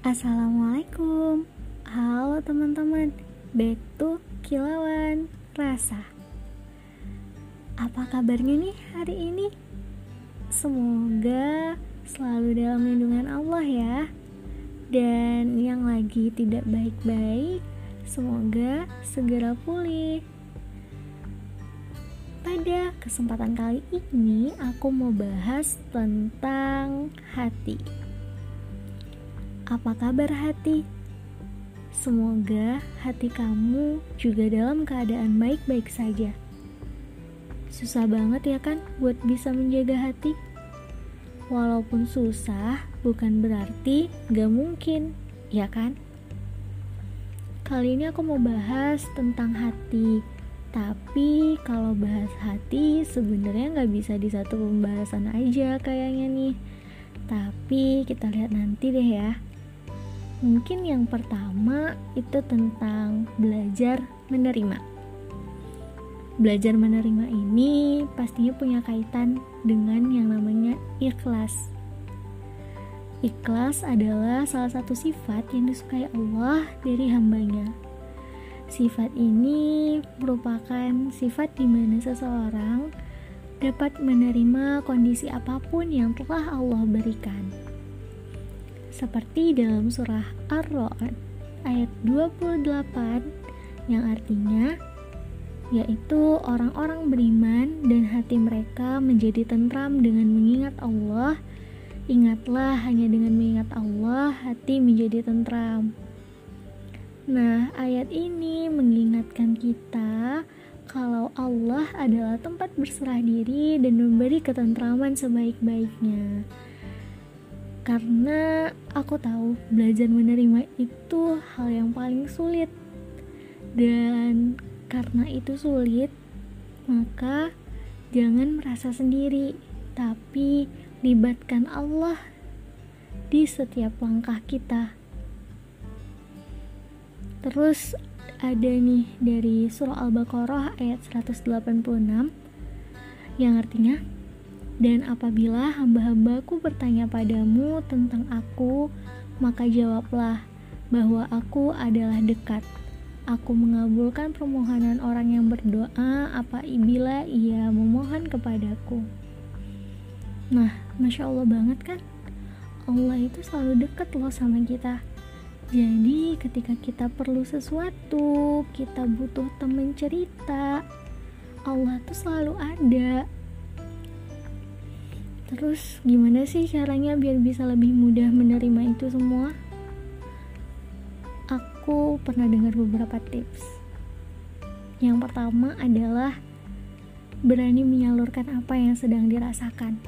Assalamualaikum. Halo teman-teman. Back to Kilauan Rasa. Apa kabarnya nih hari ini? Semoga selalu dalam lindungan Allah ya. Dan yang lagi tidak baik-baik Semoga segera pulih. Pada kesempatan kali ini aku mau bahas tentang hati. Apa kabar hati? Semoga hati kamu juga dalam keadaan baik-baik saja. Susah banget ya kan buat bisa menjaga hati? Walaupun susah, bukan berarti gak mungkin, ya kan? Kali ini aku mau bahas tentang hati. Tapi kalau bahas hati sebenarnya nggak bisa di satu pembahasan aja kayaknya nih. Tapi kita lihat nanti deh ya. Mungkin yang pertama itu tentang belajar menerima. Belajar menerima ini pastinya punya kaitan dengan yang namanya ikhlas. Ikhlas adalah salah satu sifat yang disukai Allah dari hambanya. Sifat ini merupakan sifat di mana seseorang dapat menerima kondisi apa pun yang telah Allah berikan seperti dalam surah Ar-Ra'd ayat 28 yang artinya yaitu orang-orang beriman dan hati mereka menjadi tentram dengan mengingat Allah. Ingatlah hanya dengan mengingat Allah hati menjadi tentram. Nah ayat ini mengingatkan kita kalau Allah adalah tempat berserah diri dan memberi ketentraman sebaik-baiknya karena aku tahu belajar menerima itu hal yang paling sulit. Dan karena itu sulit maka jangan merasa sendiri tapi libatkan Allah di setiap langkah kita. Terus ada nih dari surah Al-Baqarah ayat 186 yang artinya dan apabila hamba-hambaku bertanya padamu tentang aku, maka jawablah bahwa aku adalah dekat. Aku mengabulkan permohonan orang yang berdoa apabila ia memohon kepadaku. Nah, masya Allah banget kan? Allah itu selalu dekat loh sama kita. Jadi, ketika kita perlu sesuatu, kita butuh teman cerita, Allah tuh selalu ada Terus gimana sih caranya biar bisa lebih mudah menerima itu semua? Aku pernah dengar beberapa tips. Yang pertama adalah berani menyalurkan apa yang sedang dirasakan.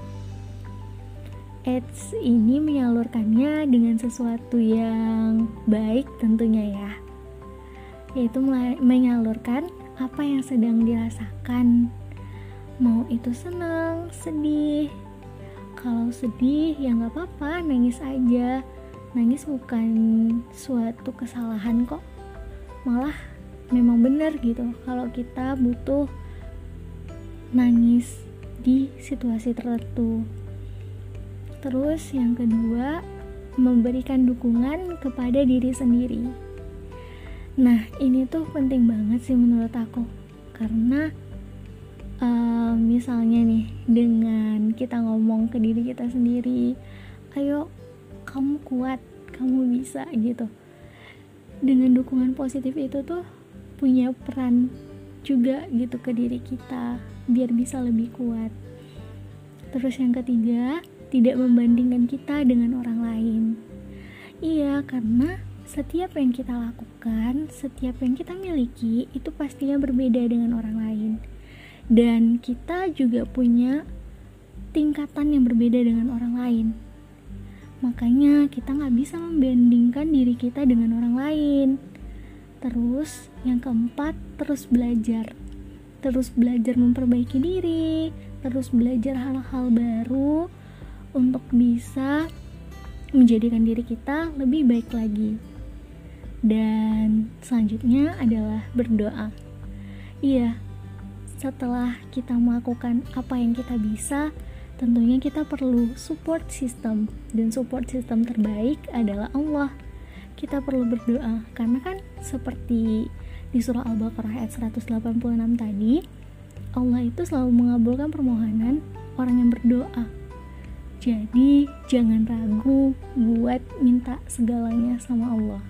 Eits ini menyalurkannya dengan sesuatu yang baik tentunya ya Yaitu menyalurkan apa yang sedang dirasakan Mau itu senang, sedih, kalau sedih ya nggak apa-apa nangis aja. Nangis bukan suatu kesalahan kok. Malah memang benar gitu kalau kita butuh nangis di situasi tertentu. Terus yang kedua memberikan dukungan kepada diri sendiri. Nah ini tuh penting banget sih menurut aku. Karena uh, misalnya nih dengan kita ngomong ke diri kita sendiri ayo kamu kuat kamu bisa gitu. Dengan dukungan positif itu tuh punya peran juga gitu ke diri kita biar bisa lebih kuat. Terus yang ketiga tidak membandingkan kita dengan orang lain. Iya karena setiap yang kita lakukan, setiap yang kita miliki itu pastinya berbeda dengan orang lain dan kita juga punya tingkatan yang berbeda dengan orang lain. Makanya kita nggak bisa membandingkan diri kita dengan orang lain. Terus yang keempat terus belajar. Terus belajar memperbaiki diri. Terus belajar hal-hal baru untuk bisa menjadikan diri kita lebih baik lagi. Dan selanjutnya adalah berdoa. Iya setelah kita melakukan apa yang kita bisa, tentunya kita perlu support system. Dan support system terbaik adalah Allah. kita perlu berdoa karena kan seperti di surah Al-Baqarah ayat 186 tadi Allah itu selalu mengabulkan permohonan orang yang berdoa. Jadi jangan ragu buat minta segalanya sama Allah.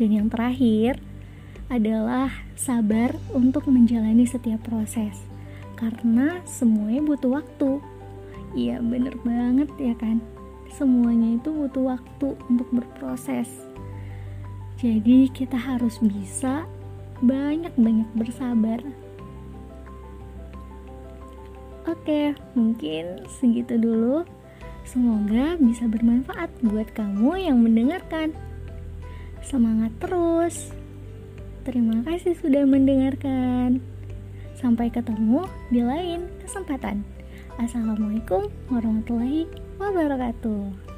Dan yang terakhir adalah sabar untuk menjalani setiap proses karena semuanya butuh waktu iya bener banget ya kan semuanya itu butuh waktu untuk berproses jadi kita harus bisa banyak-banyak bersabar. Oke, mungkin segitu dulu. Semoga bisa bermanfaat buat kamu yang mendengarkan. Semangat terus. Terima kasih sudah mendengarkan. Sampai ketemu di lain kesempatan. Assalamualaikum warahmatullahi wabarakatuh.